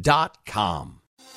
dot com.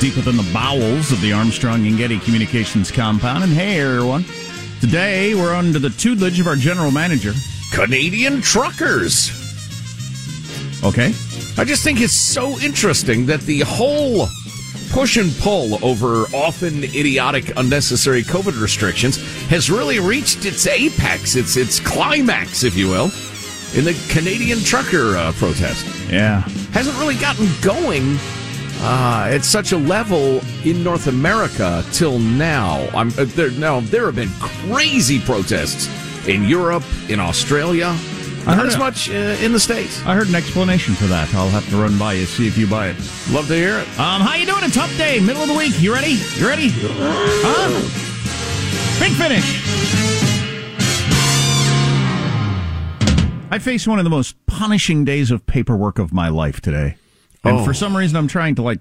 deep within the bowels of the Armstrong and Getty Communications compound. And hey, everyone. Today, we're under the tutelage of our general manager, Canadian truckers. Okay. I just think it's so interesting that the whole push and pull over often idiotic, unnecessary COVID restrictions has really reached its apex, its its climax, if you will, in the Canadian trucker uh, protest. Yeah. Hasn't really gotten going uh, at such a level in North America till now. I'm uh, there now. There have been crazy protests in Europe, in Australia. I Not as much uh, in the states. I heard an explanation for that. I'll have to run by you see if you buy it. Love to hear it. Um, how you doing? A tough day, middle of the week. You ready? You ready? Huh? Big finish. I face one of the most punishing days of paperwork of my life today. And Oh. for some reason, I'm trying to like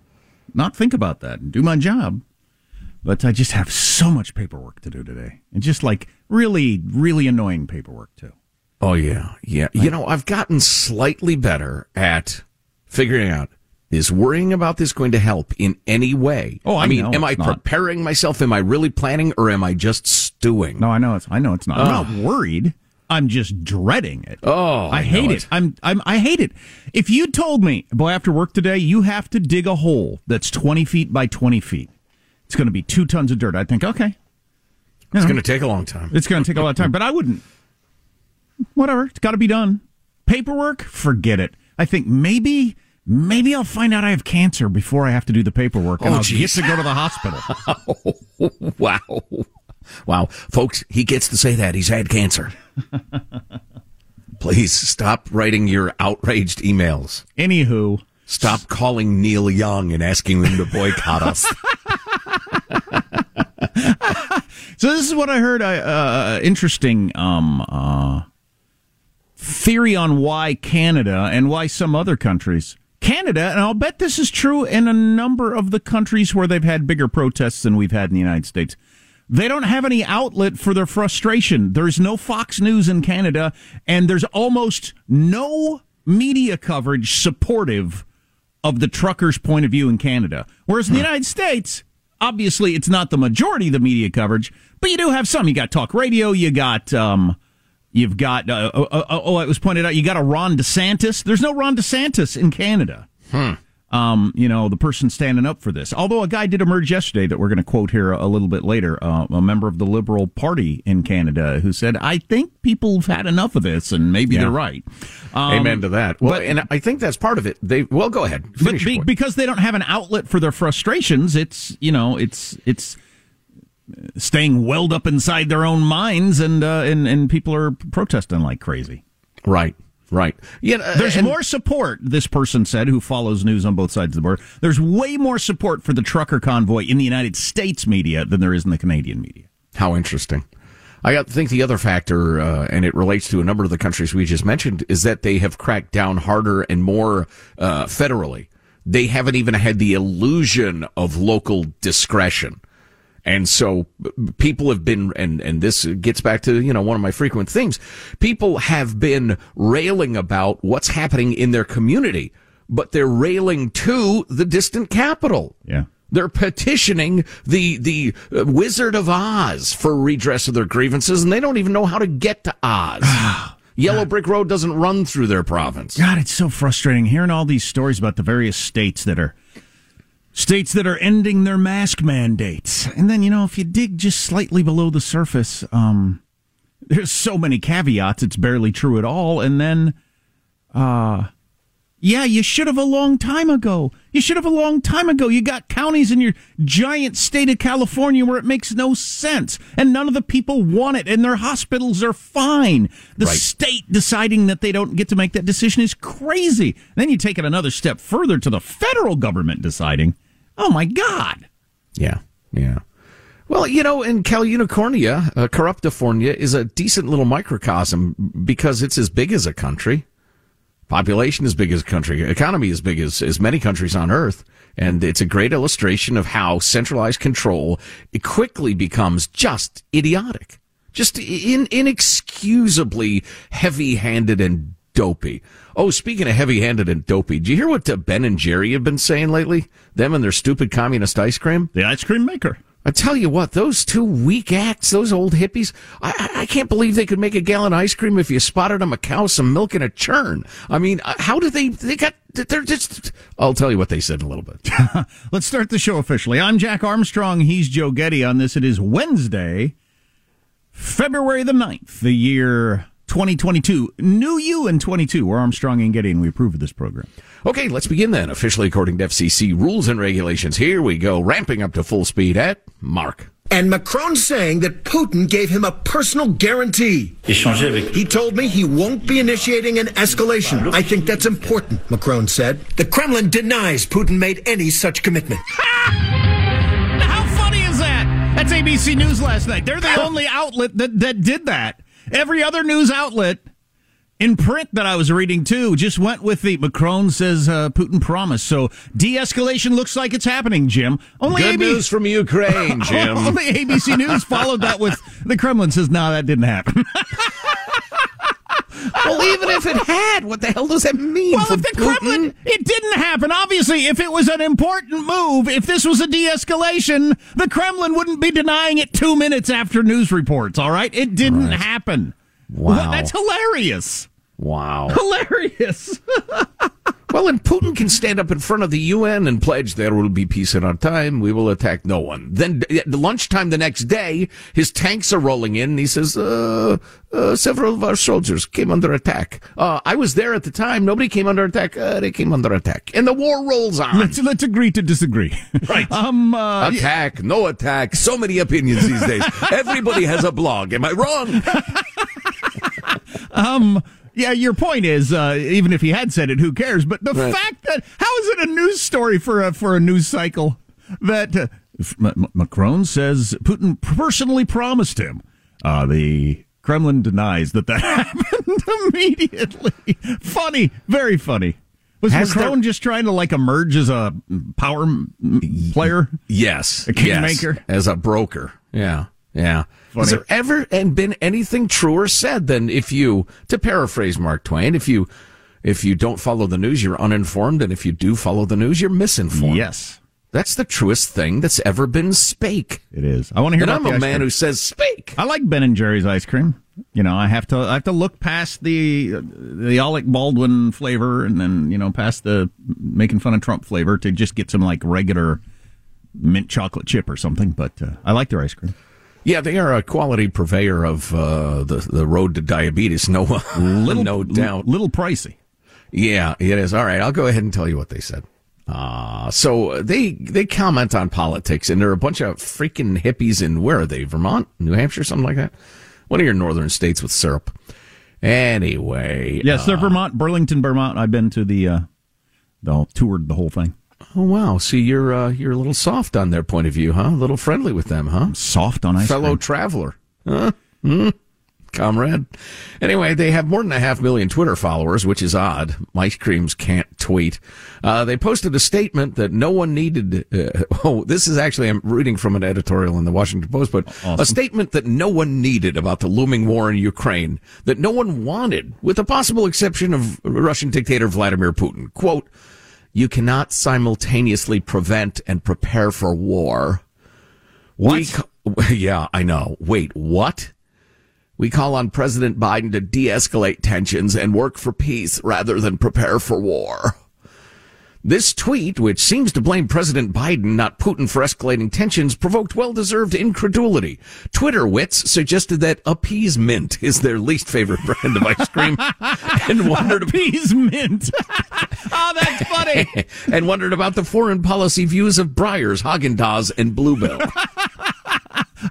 not think about that and do my job. But I just have so much paperwork to do today, and just like really, really annoying paperwork too. Oh yeah, yeah. You know, I've gotten slightly better at figuring out is worrying about this going to help in any way. Oh, I mean, know am I not. preparing myself? Am I really planning, or am I just stewing? No, I know it's. I know it's not. I'm Oh. not worried. I'm just dreading it. Oh, I, I hate it. it. I'm. I'm. I hate it. If you told me, boy, after work today, you have to dig a hole that's 20 feet by 20 feet. It's going to be two tons of dirt. I think okay. It's going to take a long time. It's going to take a lot of time, but I wouldn't. Whatever. It's got to be done. Paperwork, forget it. I think maybe. Maybe I'll find out I have cancer before I have to do the paperwork, and Oh, I'll get to go to the hospital. wow, wow, folks, he gets to say that he's had cancer. Please stop writing your outraged emails. Anywho, Stop calling Neil Young and asking him to boycott us. So this is what I heard. Uh, uh, interesting um, uh, theory on why Canada and why some other countries. Canada, and I'll bet this is true in a number of the countries where they've had bigger protests than we've had in the United States. They don't have any outlet for their frustration. There's no Fox News in Canada, and there's almost no media coverage supportive of the truckers' point of view in Canada. Whereas in the United States, obviously it's not the majority of the media coverage, but you do have some. You got talk radio, you got um, you've got uh, uh, uh, oh, it was pointed out you got a Ron DeSantis. There's no Ron DeSantis in Canada. Um, you know, the person standing up for this. Although a guy did emerge yesterday that we're going to quote here a, little bit later, uh, a member of the Liberal Party in Canada who said, I think people have had enough of this and maybe yeah. they're right. Um, Amen to that. Well, but, and I think that's part of it. They, well, go ahead. But be, because they don't have an outlet for their frustrations, it's, you know, it's, it's, staying welled up inside their own minds and, uh, and, and people are protesting like crazy. Right. Right. Yeah. Uh, There's more support, this person said, who follows news on both sides of the border. There's way more support for the trucker convoy in the United States media than there is in the Canadian media. How interesting. I think the other factor, uh, and it relates to a number of the countries we just mentioned, is that they have cracked down harder and more uh, federally. They haven't even had the illusion of local discretion. And so people have been, and, and this gets back to, you know, one of my frequent themes. People have been railing about what's happening in their community, but they're railing to the distant capital. Yeah. They're petitioning the the uh, Wizard of Oz for redress of their grievances, and they don't even know how to get to Oz. Yellow Brick Road doesn't run through their province. God, it's so frustrating hearing all these stories about the various states that are states that are ending their mask mandates. And then, you know, if you dig just slightly below the surface, um, there's so many caveats, it's barely true at all. And then, uh, yeah, you should have a long time ago. You should have a long time ago. You got counties in your giant state of California where it makes no sense and none of the people want it and their hospitals are fine. The right. state deciding that they don't get to make that decision is crazy. Then you take it another step further to the federal government deciding Oh my God. Yeah, yeah. Well, you know, in Cal Unicornia, uh, Corruptifornia is a decent little microcosm because it's as big as a country. Population as big as a country. Economy as big as, as many countries on earth. And it's a great illustration of how centralized control it quickly becomes just idiotic. Just in, inexcusably heavy handed and dopey. Oh, speaking of heavy-handed and dopey, do you hear what uh, Ben and Jerry have been saying lately? Them and their stupid communist ice cream. The ice cream maker. I tell you what, those two weak acts, those old hippies, I, I can't believe they could make a gallon of ice cream if you spotted them a cow some milk in a churn. I mean, uh, how did they, they got, they're just, I'll tell you what they said in a little bit. Let's start the show officially. I'm Jack Armstrong. He's Joe Getty on this. It is Wednesday, February the 9th, the year 2022. New you in 22. We're Armstrong and Getty, and we approve of this program. Okay, let's begin then. Officially, according to FCC rules and regulations, here we go, ramping up to full speed at Mark. And Macron saying that Putin gave him a personal guarantee. He told me he won't be initiating an escalation. I think that's important, Macron said. The Kremlin denies Putin made any such commitment. How funny is that? That's ABC News last night. They're the only outlet that, that did that. Every other news outlet in print that I was reading too just went with the Macron says uh, Putin promised. So de-escalation looks like it's happening, Jim. Only Good AB- news from Ukraine, Jim. Only ABC News followed that with the Kremlin says, "No, nah, that didn't happen." well, even if it had, what the hell does that mean? Well, if the Putin? Kremlin, it didn't happen. Obviously, if it was an important move, if this was a de-escalation, the Kremlin wouldn't be denying it two minutes after news reports. All right, it didn't right. happen. Wow, that's hilarious. Wow, hilarious. Well, and Putin can stand up in front of the UN and pledge there will be peace in our time. We will attack no one. Then at lunchtime the next day, his tanks are rolling in. And he says, uh, uh, several of our soldiers came under attack. Uh, I was there at the time. Nobody came under attack. Uh, they came under attack. And the war rolls on. Let's, let's agree to disagree. Right. um, uh, attack, no attack. So many opinions these days. Everybody has a blog. Am I wrong? um, yeah, your point is, uh, even if he had said it, who cares? But the right. fact that how is it a news story for a for a news cycle that uh, M- Macron says Putin personally promised him uh, the Kremlin denies that that happened immediately. Funny, very funny. Was Has Macron there... just trying to like emerge as a power player? Yes, a kingmaker, yes, as a broker. Yeah. Yeah. Funny. Has there ever and been anything truer said than if you, to paraphrase Mark Twain, if you, if you don't follow the news, you're uninformed, and if you do follow the news, you're misinformed. Yes. That's the truest thing that's ever been spake. It is. I want to hear. And I'm a man cream. who says spake. I like Ben and Jerry's ice cream. You know, I have to I have to look past the the Alec Baldwin flavor and then you know past the making fun of Trump flavor to just get some like regular mint chocolate chip or something. But uh, I like their ice cream. Yeah, they are a quality purveyor of uh, the the road to diabetes. No, little, no doubt. little pricey. Yeah, it is. All right, I'll go ahead and tell you what they said. Uh, so they they comment on politics, and they're a bunch of freaking hippies in where are they? Vermont, New Hampshire, something like that. One of your northern states with syrup. Anyway, Yes, they're uh, Vermont, Burlington, Vermont. I've been to the uh, the toured the whole thing. Oh wow! See, you're uh, you're a little soft on their point of view, huh? A little friendly with them, huh? Soft on ice fellow cream. traveler, huh? Hmm? Comrade. Anyway, they have more than a half million Twitter followers, which is odd. Ice creams can't tweet. Uh, they posted a statement that no one needed. Uh, oh, this is actually I'm reading from an editorial in the Washington Post, but a statement that no one needed about the looming war in Ukraine, that no one wanted, with the possible exception of Russian dictator Vladimir Putin. Quote. You cannot simultaneously prevent and prepare for war. We yeah, I know. Wait, what? We call on President Biden to de-escalate tensions and work for peace rather than prepare for war. This tweet, which seems to blame President Biden, not Putin, for escalating tensions, provoked well-deserved incredulity. Twitter wits suggested that appeasement is their least favorite brand of ice cream, and wondered appeasement. oh, that's funny. and wondered about the foreign policy views of Breyers, Haagen-Dazs, and Bluebell.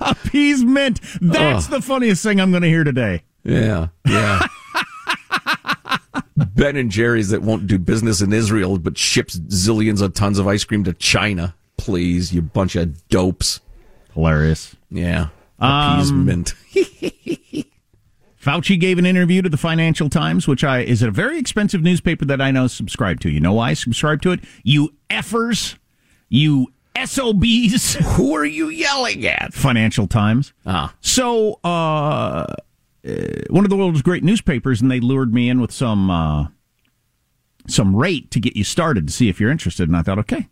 appeasement. That's Ugh. the funniest thing I'm going to hear today. Yeah, yeah. Ben and Jerry's that won't do business in Israel but ships zillions of tons of ice cream to China. Please, you bunch of dopes. Hilarious. Yeah. Um, Appeasement. Fauci gave an interview to the Financial Times, which I is a very expensive newspaper that I know subscribe to. You know why I subscribe to it? You effers, you SOBs. Who are you yelling at? Financial Times. Ah. So, uh, one of the world's great newspapers, and they lured me in with some uh, some rate to get you started to see if you're interested. And I thought, okay,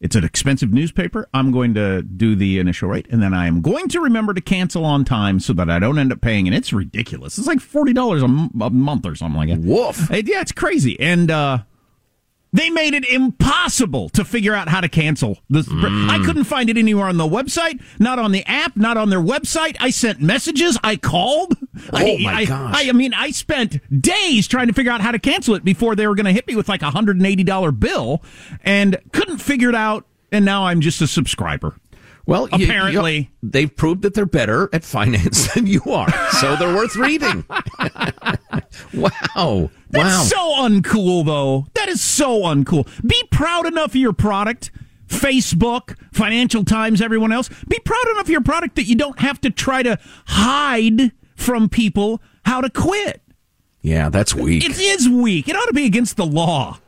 it's an expensive newspaper. I'm going to do the initial rate, and then I am going to remember to cancel on time so that I don't end up paying. And it's ridiculous. It's like forty dollars a month or something like that. Woof. It- yeah, it's crazy. And uh, they made it impossible to figure out how to cancel this. I mm. couldn't find it anywhere on the website, not on the app, not on their website. I sent messages. I called. Oh, I, my I- gosh. I, I mean, I spent days trying to figure out how to cancel it before they were going to hit me with like a hundred and eighty dollar bill, and couldn't figure it out. And now I'm just a subscriber. Well, you- Apparently. you- they've proved that they're better at finance than you are, so they're worth reading. wow. That's wow. so uncool, though. That is so uncool. Be proud enough of your product. Facebook, Financial Times, everyone else. Be proud enough of your product that you don't have to try to hide from people how to quit. yeah, that's weak. It is weak. It ought to be against the law.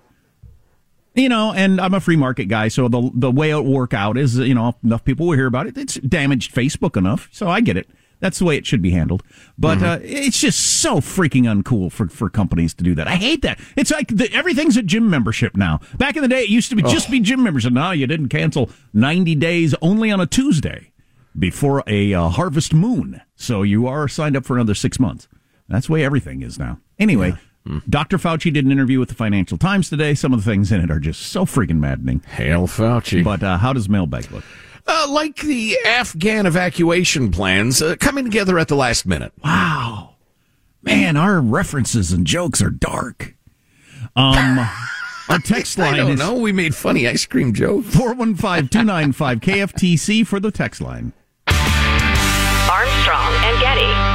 You know, and I'm a free market guy, so the the way it will work out is, you know, enough people will hear about it. It's damaged Facebook enough, so I get it. That's the way it should be handled. But uh, it's just so freaking uncool for, for companies to do that. I hate that. It's like the, everything's a gym membership now. Back in the day, it used to be just be gym members, and now you didn't cancel 90 days only on a Tuesday before a uh, harvest moon. So you are signed up for another six months. That's the way everything is now. Anyway, Dr. Fauci did an interview with the Financial Times today. Some of the things in it are just so freaking maddening. Hail Fauci. But uh, how does mailbag look? Uh, like the Afghan evacuation plans uh, coming together at the last minute. Wow. Man, our references and jokes are dark. Um, our text I line don't is know. We made funny ice cream jokes. 415 295 KFTC for the text line. Armstrong and Getty.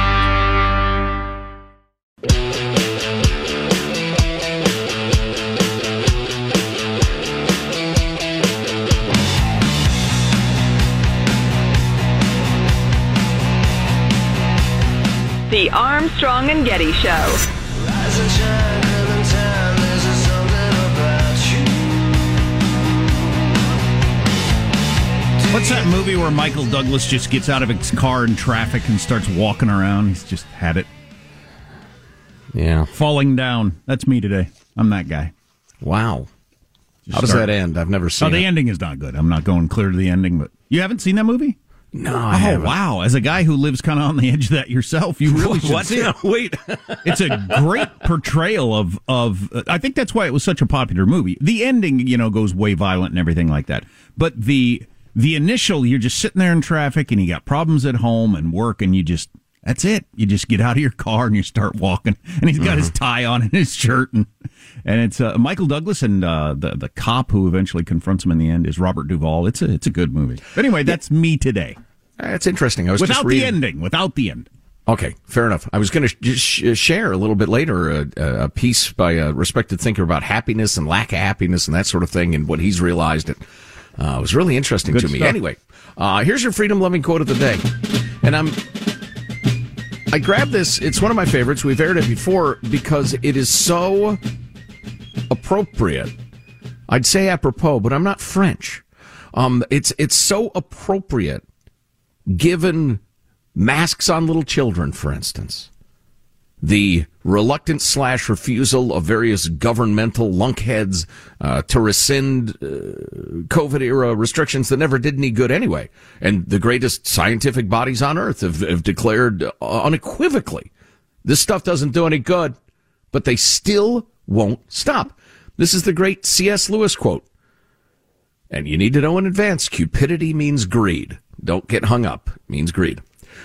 The Armstrong and Getty Show. What's that movie where Michael Douglas just gets out of his car in traffic and starts walking around? He's just had it. Yeah. Falling down. That's me today. I'm that guy. Wow. How does that end? I've never oh, seen. Oh, the it. ending is not good. I'm not going clear to the ending, but you haven't seen that movie? No, oh haven't. wow! As a guy who lives kind of on the edge of that yourself, you really should see it. Wait. It's a great portrayal of of. Uh, I think that's why it was such a popular movie. The ending, you know, goes way violent and everything like that. But the the initial, you're just sitting there in traffic and you got problems at home and work, and you just that's it. You just get out of your car and you start walking, and he's got his tie on and his shirt, and and it's uh, Michael Douglas and uh, the the cop who eventually confronts him in the end is Robert Duvall. It's a it's a good movie. But anyway, that's me today. That's interesting. I was just Without the ending, without the end. Okay, fair enough. I was going to sh- share a little bit later a, a piece by a respected thinker about happiness and lack of happiness and that sort of thing, and what he's realized. It uh, was really interesting Good to me. Anyway, uh, here's your freedom loving quote of the day, and I'm. I grabbed this. It's one of my favorites. We've aired it before because it is so appropriate. I'd say apropos, but I'm not French. Um, it's it's so appropriate given masks on little children, for instance, the reluctant slash refusal of various governmental lunkheads uh, to rescind uh, COVID era restrictions that never did any good anyway. And the greatest scientific bodies on earth have, have declared uh, unequivocally this stuff doesn't do any good, but they still won't stop. This is the great C.S. Lewis quote. And you need to know in advance, cupidity means greed. Don't get hung up. It means greed.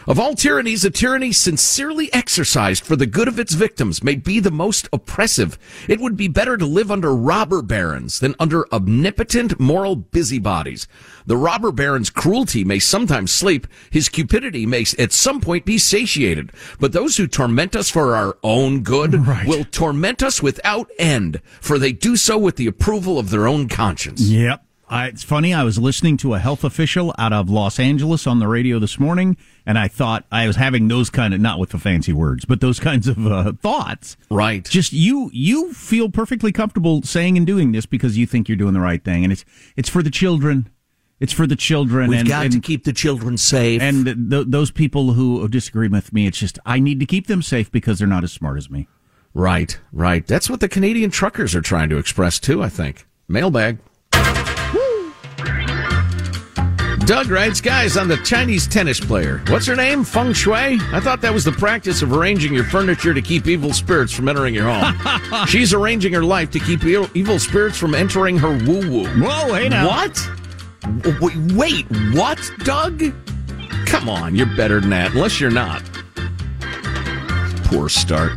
Of all tyrannies, a tyranny sincerely exercised for the good of its victims may be the most oppressive. It would be better to live under robber barons than under omnipotent moral busybodies. The robber baron's cruelty may sometimes sleep. His cupidity may at some point be satiated. But those who torment us for our own good Right. will torment us without end, for they do so with the approval of their own conscience. Yep. I, it's funny. I was listening to a health official out of Los Angeles on the radio this morning, and I thought I was having those kind of not with the fancy words, but those kinds of uh, thoughts. Right. Just you, you feel perfectly comfortable saying and doing this because you think you're doing the right thing, and it's it's for the children. It's for the children. We've and, got and, to keep the children safe. And th- those people who disagree with me, it's just I need to keep them safe because they're not as smart as me. right, right. That's what the Canadian truckers are trying to express too, I think. Mailbag. Doug writes, guys, on the Chinese tennis player. What's her name? Feng Shui? I thought that was the practice of arranging your furniture to keep evil spirits from entering your home. She's arranging her life to keep evil spirits from entering her woo woo. Whoa, hey now. What? W- Wait, what, Doug? Come on, you're better than that, unless you're not. Poor start.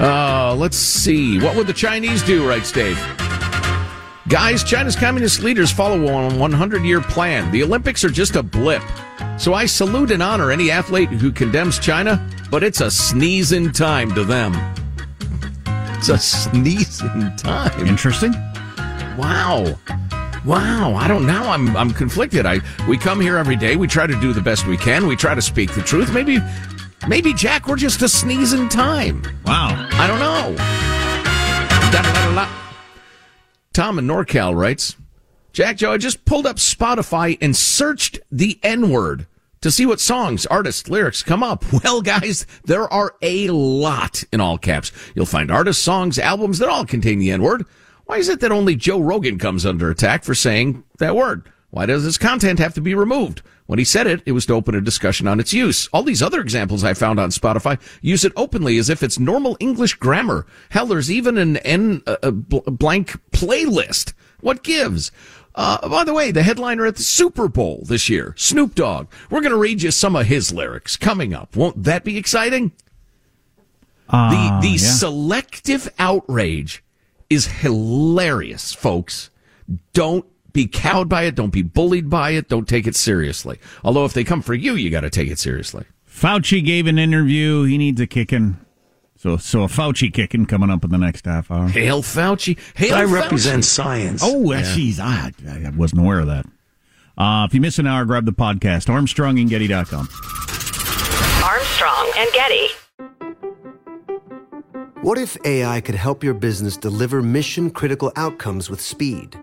Uh, let's see. What would the Chinese do, writes Dave? Guys, China's communist leaders follow a 100 year plan. The Olympics are just a blip. So I salute and honor any athlete who condemns China, but it's a sneeze in time to them. It's a sneeze in time. Interesting. Wow. Wow, I don't know. I'm I'm conflicted. I we come here every day. We try to do the best we can. We try to speak the truth. Maybe maybe Jack, we're just a sneeze in time. Wow. I don't know. Tom in NorCal writes, Jack Joe, I just pulled up Spotify and searched the N word to see what songs, artists, lyrics come up. Well, guys, there are a lot in all caps. You'll find artists, songs, albums that all contain the N word. Why is it that only Joe Rogan comes under attack for saying that word? Why does this content have to be removed? When he said it, it was to open a discussion on its use. All these other examples I found on Spotify use it openly as if it's normal English grammar. Hell, there's even an N uh, uh, bl- blank playlist. What gives? Uh, by the way, the headliner at the Super Bowl this year, Snoop Dogg. We're going to read you some of his lyrics coming up. Won't that be exciting? Uh, the the yeah. selective outrage is hilarious, folks. Don't be cowed by it. Don't be bullied by it. Don't take it seriously. Although if they come for you, you got to take it seriously. Fauci gave an interview. He needs a kicking. So, so a Fauci kicking coming up in the next half hour. Hail Fauci. Hail I Fauci. represent science. Oh, well, jeez, I, I wasn't aware of that. Uh, if you miss an hour, grab the podcast. ArmstrongandGetty.com. Armstrong and Getty. What if AI could help your business deliver mission critical outcomes with speed?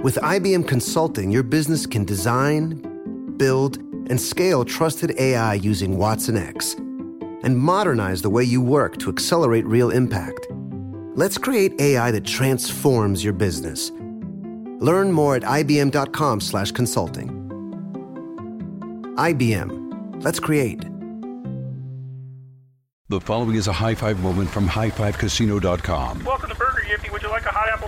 With IBM Consulting, your business can design, build, and scale trusted AI using Watson X and modernize the way you work to accelerate real impact. Let's create AI that transforms your business. Learn more at ibm.com/consulting. IBM. Let's create. The following is a high five moment from highfivecasino.com. Welcome to Burger Yippee. Would you like a hot apple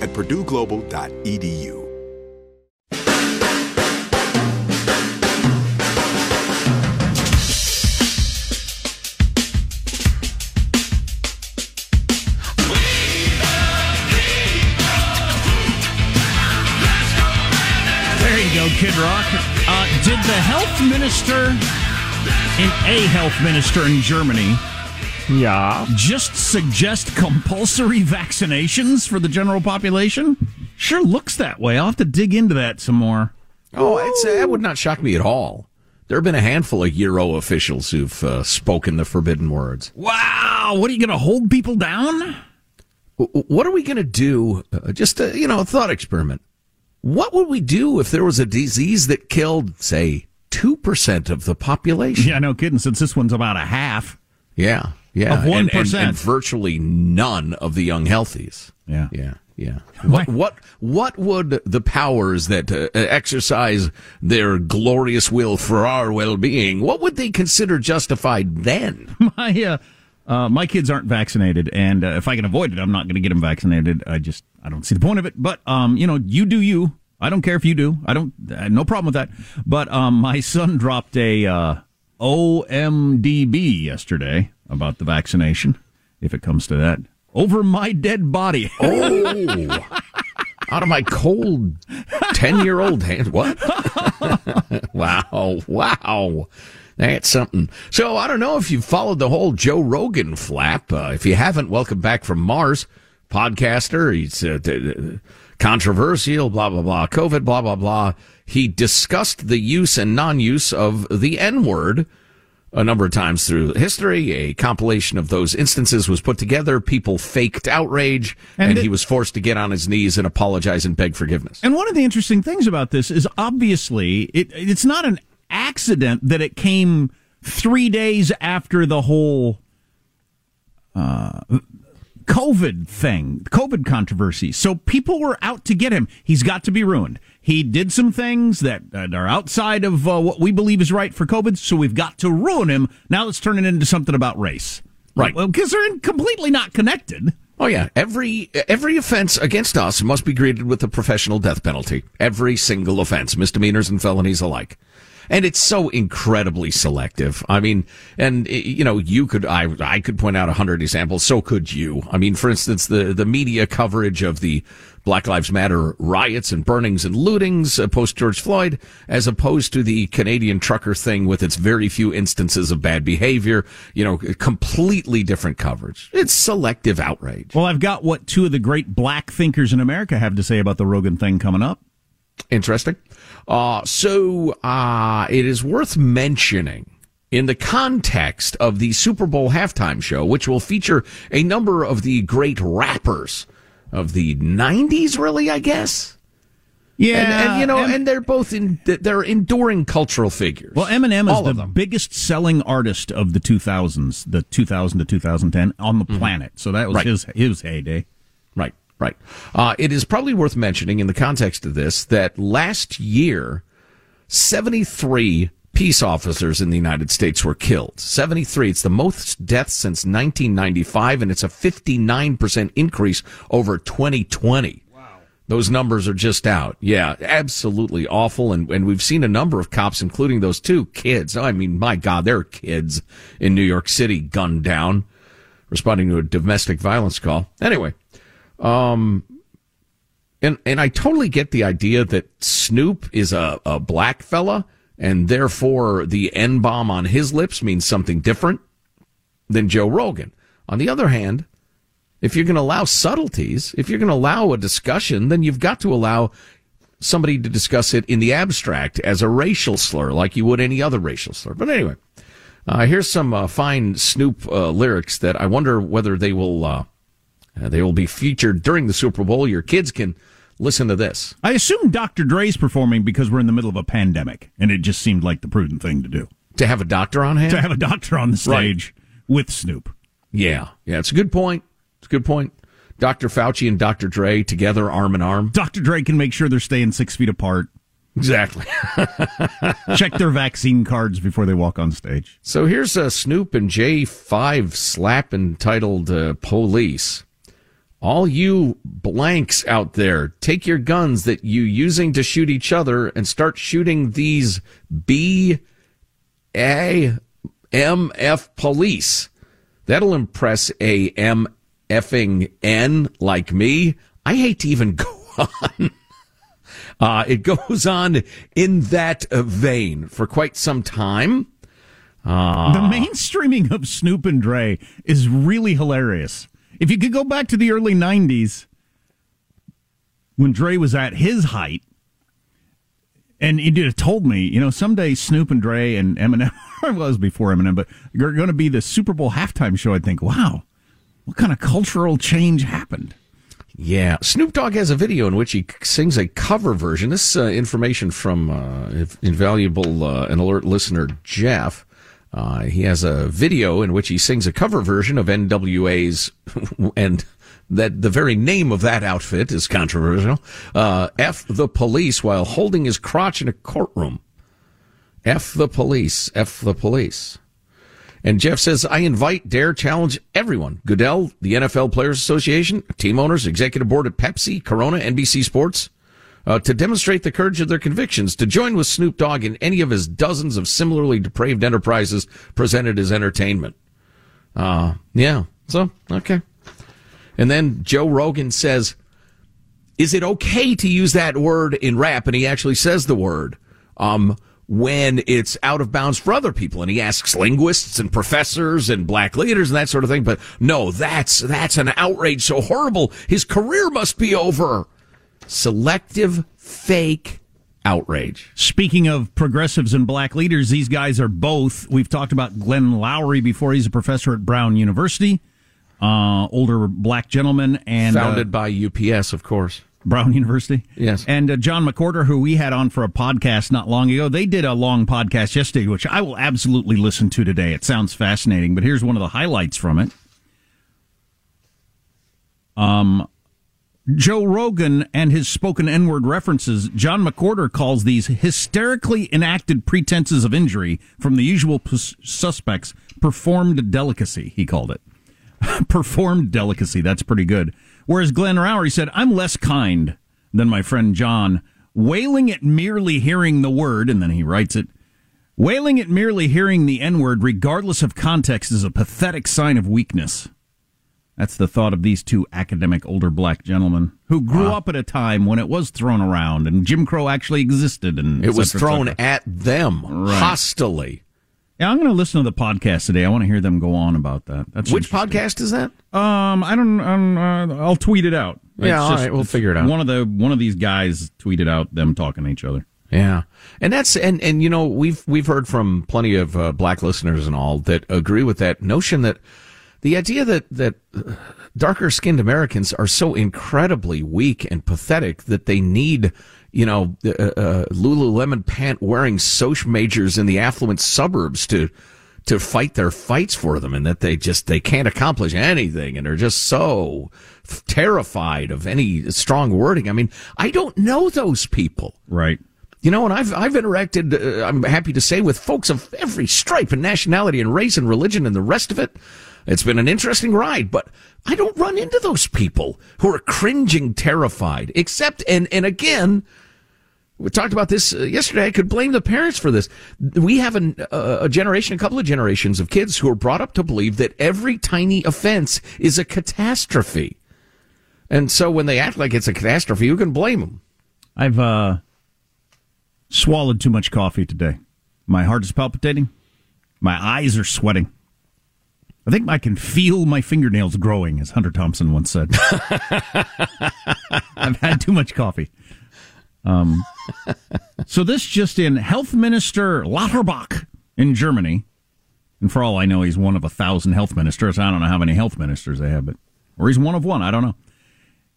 at purdueglobal.edu. Kid Rock. Uh, did the health minister, in a health minister in Germany, yeah, just suggest compulsory vaccinations for the general population? Sure looks that way. I'll have to dig into that some more. Oh, it's, that would not shock me at all. There have been a handful of Euro officials who've uh, spoken the forbidden words. Wow, what are you going to hold people down? What are we going to do? Uh, just a, you know, a thought experiment. What would we do if there was a disease that killed, say, 2% of the population? Yeah, no kidding, since this one's about a half. Yeah, yeah. Of 1%. And, and, and virtually none of the young healthies. Yeah. Yeah. Yeah. What what what would the powers that uh, exercise their glorious will for our well-being? What would they consider justified then? My uh, uh, my kids aren't vaccinated, and uh, if I can avoid it, I'm not going to get them vaccinated. I just I don't see the point of it. But um, you know, you do you. I don't care if you do. I don't. Uh, no problem with that. But um, my son dropped a uh, OMDB yesterday about the vaccination. If it comes to that, over my dead body. oh, out of my cold ten-year-old hand. What? wow! Wow! That's something. So I don't know if you've followed the whole Joe Rogan flap. Uh, if you haven't, welcome back from Mars. Podcaster. He's uh, controversial. Blah blah blah. COVID. Blah blah blah. He discussed the use and non-use of the N-word a number of times through history. A compilation of those instances was put together. People faked outrage, and, And it- he was forced to get on his knees and apologize and beg forgiveness. And one of the interesting things about this is obviously it, it's not an accident that it came three days after the whole uh, COVID thing, COVID controversy. So people were out to get him. He's got to be ruined. He did some things that, are outside of uh, what we believe is right for COVID. So we've got to ruin him. Now let's turn it into something about race. Right. Well, because they're in- completely not connected. Oh yeah, every every offense against us must be greeted with a professional death penalty. Every single offense, misdemeanors and felonies alike. And it's so incredibly selective. I mean, and you know, you could I I could point out a hundred examples. So could you. I mean, for instance, the the media coverage of the Black Lives Matter riots and burnings and lootings uh, post George Floyd, as opposed to the Canadian trucker thing with its very few instances of bad behavior. You know, completely different coverage. It's selective outrage. Well, I've got what two of the great black thinkers in America have to say about the Rogan thing coming up. Interesting. Uh, so uh, it is worth mentioning in the context of the Super Bowl halftime show, which will feature a number of the great rappers of the 90s, really, I guess. Yeah, and, and you know, Em- and they're both in they're enduring cultural figures. Well, Eminem is the biggest selling artist of the 2000s, the 2000 to 2010 on the planet. So that was Mm-hmm. Right. his his heyday. Right. Uh, it is probably worth mentioning in the context of this that last year, 73 peace officers in the United States were killed. 73. It's the most deaths since 1995, and it's a 59% increase over 2020. Those numbers are just out. Yeah, absolutely awful. And, and we've seen a number of cops, including those two kids. I mean, my God, there are kids in New York City gunned down, responding to a domestic violence call. Anyway, um, and, and I totally get the idea that Snoop is a, a black fella, and therefore the N bomb on his lips means something different than Joe Rogan. On the other hand, if you're going to allow subtleties, if you're going to allow a discussion, then you've got to allow somebody to discuss it in the abstract as a racial slur, like you would any other racial slur. But anyway, uh, here's some uh, fine Snoop uh, lyrics that I wonder whether they will uh, uh, they will be featured during the Super Bowl. Your kids can listen to this. I assume Dr. Dre's performing because we're in the middle of a pandemic, and it just seemed like the prudent thing to do To have a doctor on hand? to have a doctor on the stage with Snoop. Yeah, yeah, it's a good point. It's a good point. Dr. Fauci and Dr. Dre together, arm in arm. Dr. Dre can make sure they're staying six feet apart. Exactly. Check their vaccine cards before they walk on stage. So here's a Snoop and J5 slap entitled uh, Police. All you blanks out there, take your guns that you using to shoot each other and start shooting these B A M F police. That'll impress a M effing N like me. I hate to even go on. Uh, it goes on in that vein for quite some time. Uh, The mainstreaming of Snoop and Dre is really hilarious. If you could go back to the early 90s when Dre was at his height, and you'd have told me, you know, someday Snoop and Dre and Eminem, or it was before Eminem, but you're going to be the Super Bowl halftime show, I'd think, wow, what kind of cultural change happened? Yeah, Snoop Dogg has a video in which he sings a cover version. This uh, information from uh, invaluable uh, and alert listener Jeff. Uh, he has a video in which he sings a cover version of NWA's, and that the very name of that outfit is controversial. Uh, F the police while holding his crotch in a courtroom. F the police. F the police. And Jeff says, I invite, dare, challenge everyone. Goodell, the NFL Players Association, team owners, executive board at Pepsi, Corona, NBC Sports, uh, to demonstrate the courage of their convictions, to join with Snoop Dogg in any of his dozens of similarly depraved enterprises presented as entertainment. Uh, yeah. So, okay. And then Joe Rogan says, is it okay to use that word in rap? And he actually says the word. Um, when it's out of bounds for other people. And he asks linguists and professors and black leaders and that sort of thing. But no, that's, that's an outrage so horrible. His career must be over. Selective fake outrage. Speaking of progressives and black leaders, these guys are both. We've talked about Glenn Loury before. He's a professor at Brown University, uh, older black gentleman, and Founded uh, by UPS, of course. Brown University. Yes. And uh, John McWhorter, who we had on for a podcast not long ago, they did a long podcast yesterday, which I will absolutely listen to today. It sounds fascinating, but here's one of the highlights from it. Um, Joe Rogan and his spoken N word references, John McWhorter calls these hysterically enacted pretenses of injury from the usual suspects performed delicacy, he called it. performed delicacy, that's pretty good. Whereas Glenn Loury said, I'm less kind than my friend John, wailing at merely hearing the word, and then he writes it. Wailing at merely hearing the N word, regardless of context, is a pathetic sign of weakness. That's the thought of these two academic older black gentlemen who grew Wow. up at a time when it was thrown around and Jim Crow actually existed. And It was et cetera, et thrown at them Right. hostilely. Yeah, I'm going to listen to the podcast today. I want to hear them go on about that. That's Which podcast is that? Um, I don't. Um, uh, I'll tweet it out. Yeah, all right, we'll figure it out. One of the one of these guys tweeted out them talking to each other. Yeah, and that's and and you know we've we've heard from plenty of uh, black listeners and all that agree with that notion that the idea that that uh, darker skinned Americans are so incredibly weak and pathetic that they need you know, uh, uh, Lululemon pant wearing Soch majors in the affluent suburbs to to fight their fights for them, and that they just they can't accomplish anything, and are just so terrified of any strong wording. I mean, I don't know those people, right? You know, and I've I've interacted. Uh, I'm happy to say with folks of every stripe and nationality and race and religion and the rest of it. It's been an interesting ride, but I don't run into those people who are cringing, terrified. Except, and and again, we talked about this uh, yesterday. I could blame the parents for this. We have an, uh, a generation, a couple of generations of kids who are brought up to believe that every tiny offense is a catastrophe. And so when they act like it's a catastrophe, you can blame them. I've uh, swallowed too much coffee today. My heart is palpitating. My eyes are sweating. I think I can feel my fingernails growing, as Hunter Thompson once said. I've had too much coffee. Um, so this just in, Health Minister Lauterbach in Germany, and for all I know, he's one of a thousand health ministers. I don't know how many health ministers they have, but or he's one of one. I don't know.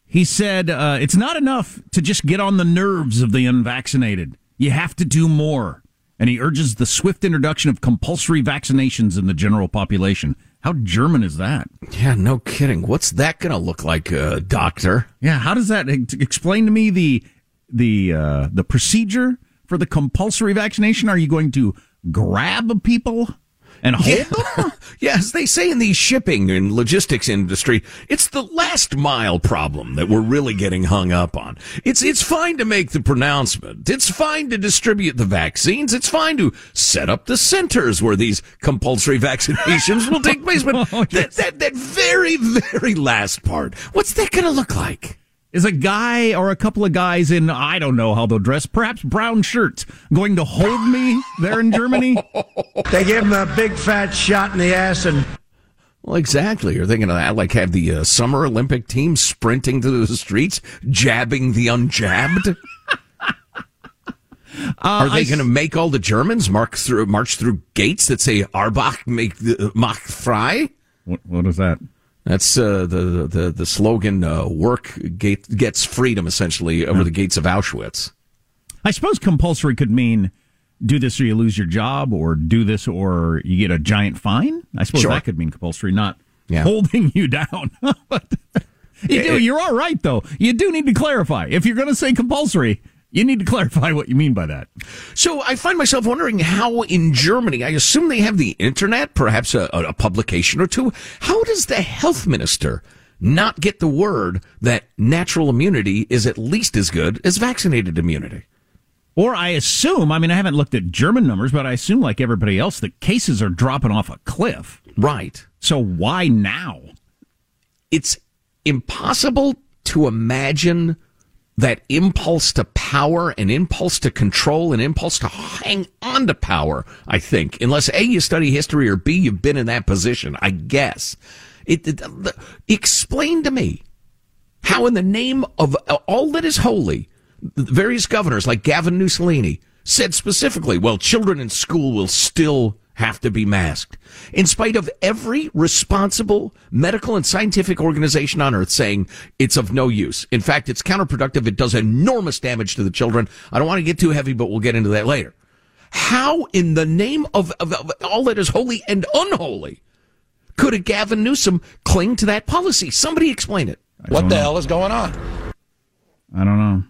He said uh, it's not enough to just get on the nerves of the unvaccinated. You have to do more. And he urges the swift introduction of compulsory vaccinations in the general population. How German is that? Yeah, no kidding. What's that going to look like, uh, doctor? Yeah, how does that explain to me the the uh, the procedure for the compulsory vaccination? Are you going to grab people and hold yeah. them? yes, they say in the shipping and logistics industry, it's the last mile problem that we're really getting hung up on. It's it's fine to make the pronouncement. It's fine to distribute the vaccines. It's fine to set up the centers where these compulsory vaccinations will take place. But oh, yes. that, that that very very last part, what's that going to look like? Is a guy or a couple of guys in, I don't know how they'll dress, perhaps brown shirts, going to hold me there in Germany? they gave him a big fat shot in the ass and. Well, exactly. You're thinking of that, like have the uh, Summer Olympic team sprinting through the streets, jabbing the unjabbed? Uh, Are they going to make all the Germans mark through, march through gates that say Arbach make the, uh, frei"? What, what is that? That's uh, the, the the slogan. Uh, work gate, gets freedom, essentially, over yeah. the gates of Auschwitz. I suppose compulsory could mean do this or you lose your job, or do this or you get a giant fine. I suppose sure. that could mean compulsory, not yeah. holding you down. but you do. You're all right, though. You do need to clarify if you're going to say compulsory. You need to clarify what you mean by that. So I find myself wondering how in Germany, I assume they have the internet, perhaps a, a publication or two. How does the health minister not get the word that natural immunity is at least as good as vaccinated immunity? Or I assume, I mean, I haven't looked at German numbers, but I assume, like everybody else, the cases are dropping off a cliff. Right. So why now? It's impossible to imagine that impulse to power and impulse to control and impulse to hang on to power, I think, unless A, you study history or B, you've been in that position, I guess. It, it, explain to me how in the name of all that is holy, various governors like Gavin Mussolini said specifically, well, children in school will still have to be masked. In spite of every responsible medical and scientific organization on earth saying it's of no use. In fact, it's counterproductive. It does enormous damage to the children. I don't want to get too heavy, but we'll get into that later. How in the name of, of, of all that is holy and unholy could a Gavin Newsom cling to that policy? Somebody explain it. What the know. hell is going on? I don't know.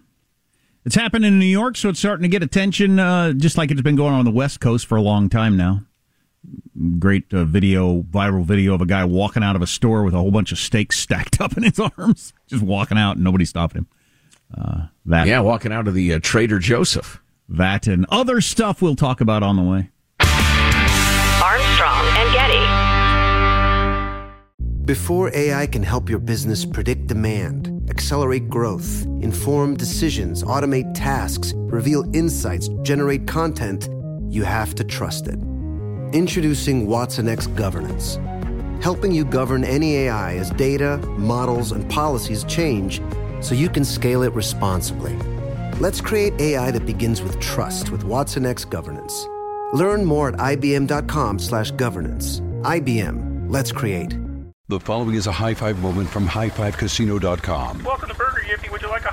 It's happening in New York, so it's starting to get attention, uh, just like it's been going on, on the West Coast for a long time now great uh, video, viral video of a guy walking out of a store with a whole bunch of steaks stacked up in his arms, just walking out and nobody stopping him. Uh, that yeah, walking out of the uh, Trader Joseph. That and other stuff we'll talk about on the way. Armstrong and Getty. Before AI can help your business predict demand, accelerate growth, inform decisions, automate tasks, reveal insights, generate content, you have to trust it. Introducing Watson X Governance, helping you govern any AI as data, models, and policies change so you can scale it responsibly. Let's create AI that begins with trust with Watson X Governance. Learn more at ibm.com/governance. IBM. Let's create. The following is a high five moment from highfivecasino.com. Welcome to Burger Yippee. Would would you like a hot apple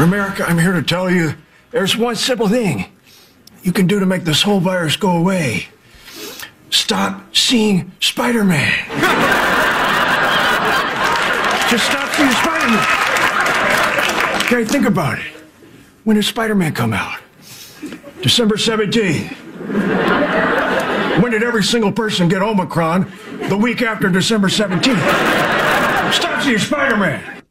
America, I'm here to tell you there's one simple thing you can do to make this whole virus go away. Stop seeing Spider Man. Just stop seeing Spider Man. Okay, think about it. When did Spider Man come out? December 17th. When did every single person get Omicron? The week after December 17th. Stop seeing Spider Man.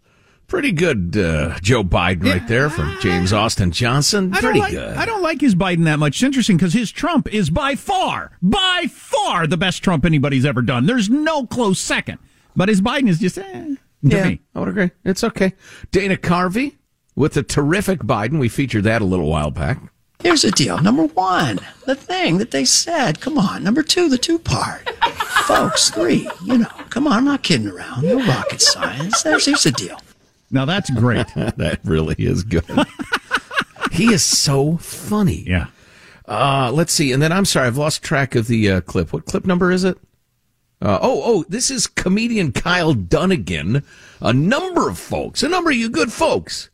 Pretty good, uh, Joe Biden right there from James Austin Johnson. I Pretty don't like, good. I don't like his Biden that much. It's interesting because his Trump is by far, by far the best Trump anybody's ever done. There's no close second. But his Biden is just, eh, to yeah, me. I would agree. It's okay. Dana Carvey with the terrific Biden. We featured that a little while back. Here's the deal. Number one, the thing that they said. Come on. Number two, the two part. Folks, three, you know, come on. I'm not kidding around. No rocket science. There's, here's the deal. Now that's great. that really is good. he is so funny. Yeah. Uh, let's see. And then I'm sorry, I've lost track of the uh, clip. What clip number is it? Uh, oh, oh, this is comedian Kyle Dunnigan. A number of folks, a number of you good folks,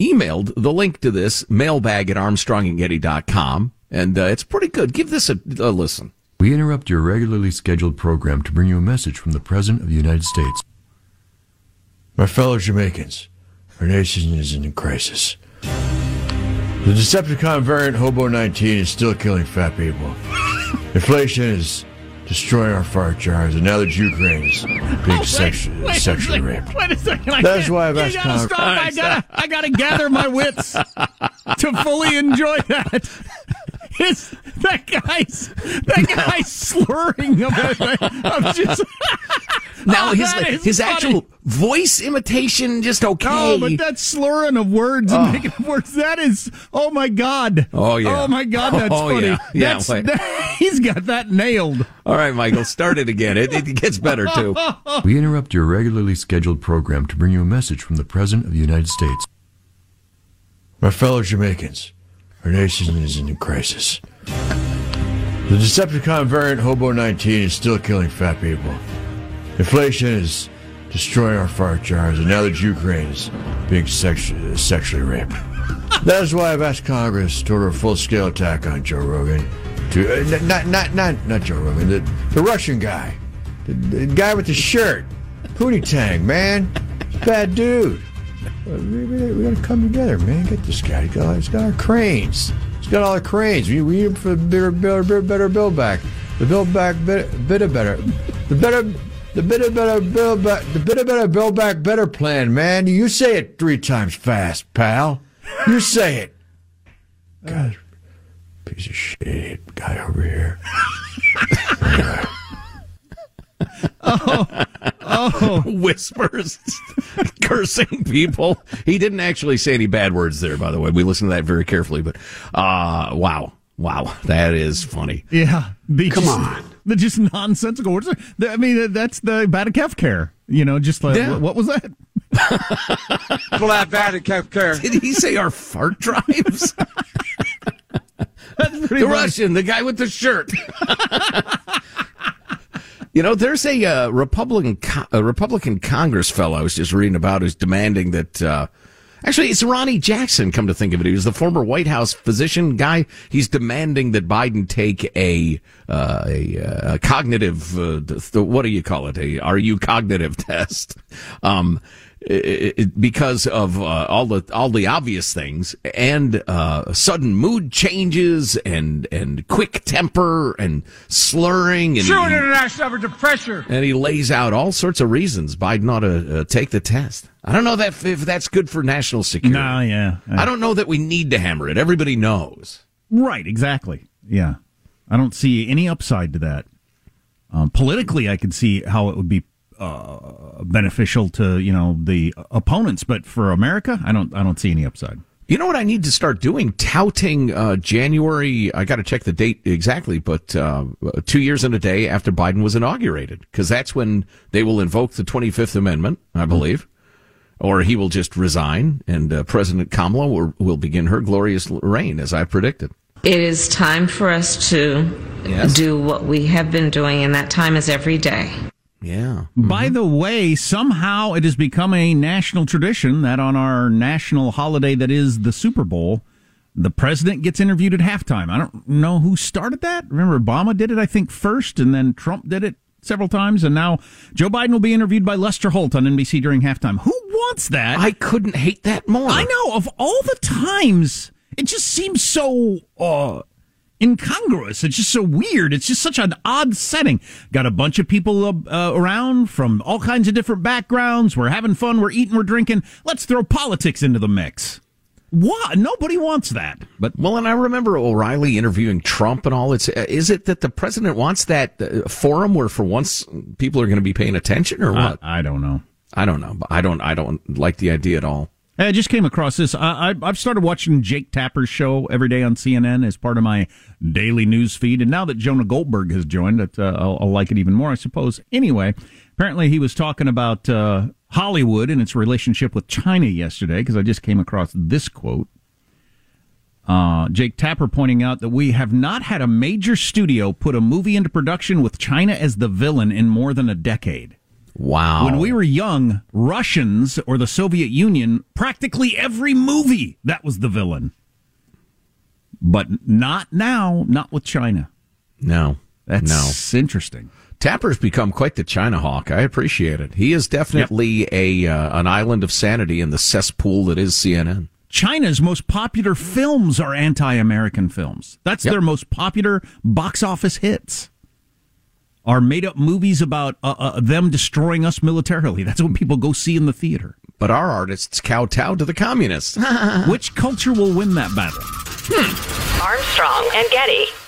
emailed the link to this mailbag at armstrongandgetty.com. And uh, it's pretty good. Give this a, a listen. We interrupt your regularly scheduled program to bring you a message from the President of the United States. My fellow Jamaicans, our nation is in a crisis. The Decepticon variant Hobo 19 is still killing fat people. Inflation is destroying our fart jars, and now that Ukraine is being sexu- wait sexually second. raped. Wait a second. That's why I've asked gotta stop. I gotta, I gotta gather my wits to fully enjoy that. His, that guy's, that guy's slurring just. Now Oh, his that is his funny. actual voice imitation just oh, okay. Oh, but that slurring of words and Oh. making of words, that is, oh my God. Oh, yeah. Oh my God, that's Oh, funny. yeah. Yeah, That's, wait. that- he's got that nailed. All right, Michael, start it again. It, it gets better too. We interrupt your regularly scheduled program to bring you a message from the President of the United States. My fellow Jamaicans, our nation is in a crisis. The Decepticon variant Hobo 19 is still killing fat people. Inflation is destroying our fart jars, and now that Ukraine is being sexu- sexually raped. That is why I've asked Congress to order a full-scale attack on Joe Rogan. To uh, not not not not Joe Rogan, the, the Russian guy, the, the guy with the shirt, Pootie Tang, man, bad dude. Uh, We, we, we gotta come together, man. Get this guy. He's got, he's got our cranes. He's got all the cranes. We, we need him for the better, better, better, better build back. The build back bit, bit of better. The better, the bit of better build back. The bit of better build back better plan, man. You say it three times fast, pal. You say it. God, piece of shit guy over here. Oh, oh, whispers. cursing people. He didn't actually say any bad words there, by the way. We listened to that very carefully, but uh, wow. Wow, that is funny. Yeah. The Come just, on. The just nonsensical words. I mean, that's the Badakef care. You know, just like, Yeah. what, what was that? Well, that bad care. Did he say our fart drives? the Russian, the guy with the shirt. you know, there's a uh, Republican a Republican Congress fellow I was just reading about who's demanding that. Uh, actually, it's Ronnie Jackson. Come to think of it, he was the former White House physician guy. He's demanding that Biden take a uh, a, uh, a cognitive. Uh, the- what do you call it? A are you cognitive test? Um, because of uh, all the all the obvious things and uh, sudden mood changes and and quick temper and slurring and True international average of pressure. and he lays out all sorts of reasons Biden ought to uh, take the test. I don't know that if, if that's good for national security. No, yeah. I don't know that we need to hammer it. Everybody knows. Right, exactly. Yeah. I don't see any upside to that. Um, politically, I could see how it would be uh, beneficial to you know the opponents, but for America, I don't. I don't see any upside. You know what I need to start doing? Touting uh, January. I got to check the date exactly, but uh, two years and a day after Biden was inaugurated, because that's when they will invoke the Twenty Fifth Amendment, I believe, or he will just resign, and uh, President Kamala will, will begin her glorious reign, as I predicted. It is time for us to Yes. do what we have been doing, and that time is every day. Yeah. By the way, somehow it has become a national tradition that on our national holiday that is the Super Bowl, the president gets interviewed at halftime. I don't know who started that. Remember, Obama did it, I think, first, and then Trump did it several times, and now Joe Biden will be interviewed by Lester Holt on NBC during halftime. Who wants that? I couldn't hate that more. I know. Of all the times, it just seems so uh, incongruous. It's just so weird. It's just such an odd setting. Got a bunch of people uh, uh, around from all kinds of different backgrounds. We're having fun. We're eating. We're drinking. Let's throw politics into the mix. What? Nobody wants that. But well, and I remember O'Reilly interviewing Trump and all. It's uh, is it that the president wants that uh, forum where for once people are going to be paying attention, or what? I, I don't know. I don't know. I don't. I don't like the idea at all. I just came across this. I, I've started watching Jake Tapper's show every day on CNN as part of my daily news feed. And now that Jonah Goldberg has joined, it, uh, I'll, I'll like it even more, I suppose. Anyway, apparently he was talking about uh, Hollywood and its relationship with China yesterday because I just came across this quote. Uh, Jake Tapper pointing out that we have not had a major studio put a movie into production with China as the villain in more than a decade. Wow. When we were young, Russians or the Soviet Union, practically every movie, that was the villain. But not now, not with China. No. That's no. interesting. Tapper's become quite the China hawk. I appreciate it. He is definitely a uh, an island of sanity in the cesspool that is CNN. China's most popular films are anti American films. That's Yep. their most popular box office hits. Are made up movies about uh, uh, them destroying us militarily. That's what people go see in the theater. But our artists kowtow to the communists. Which culture will win that battle? Armstrong and Getty.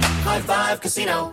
High Five Casino.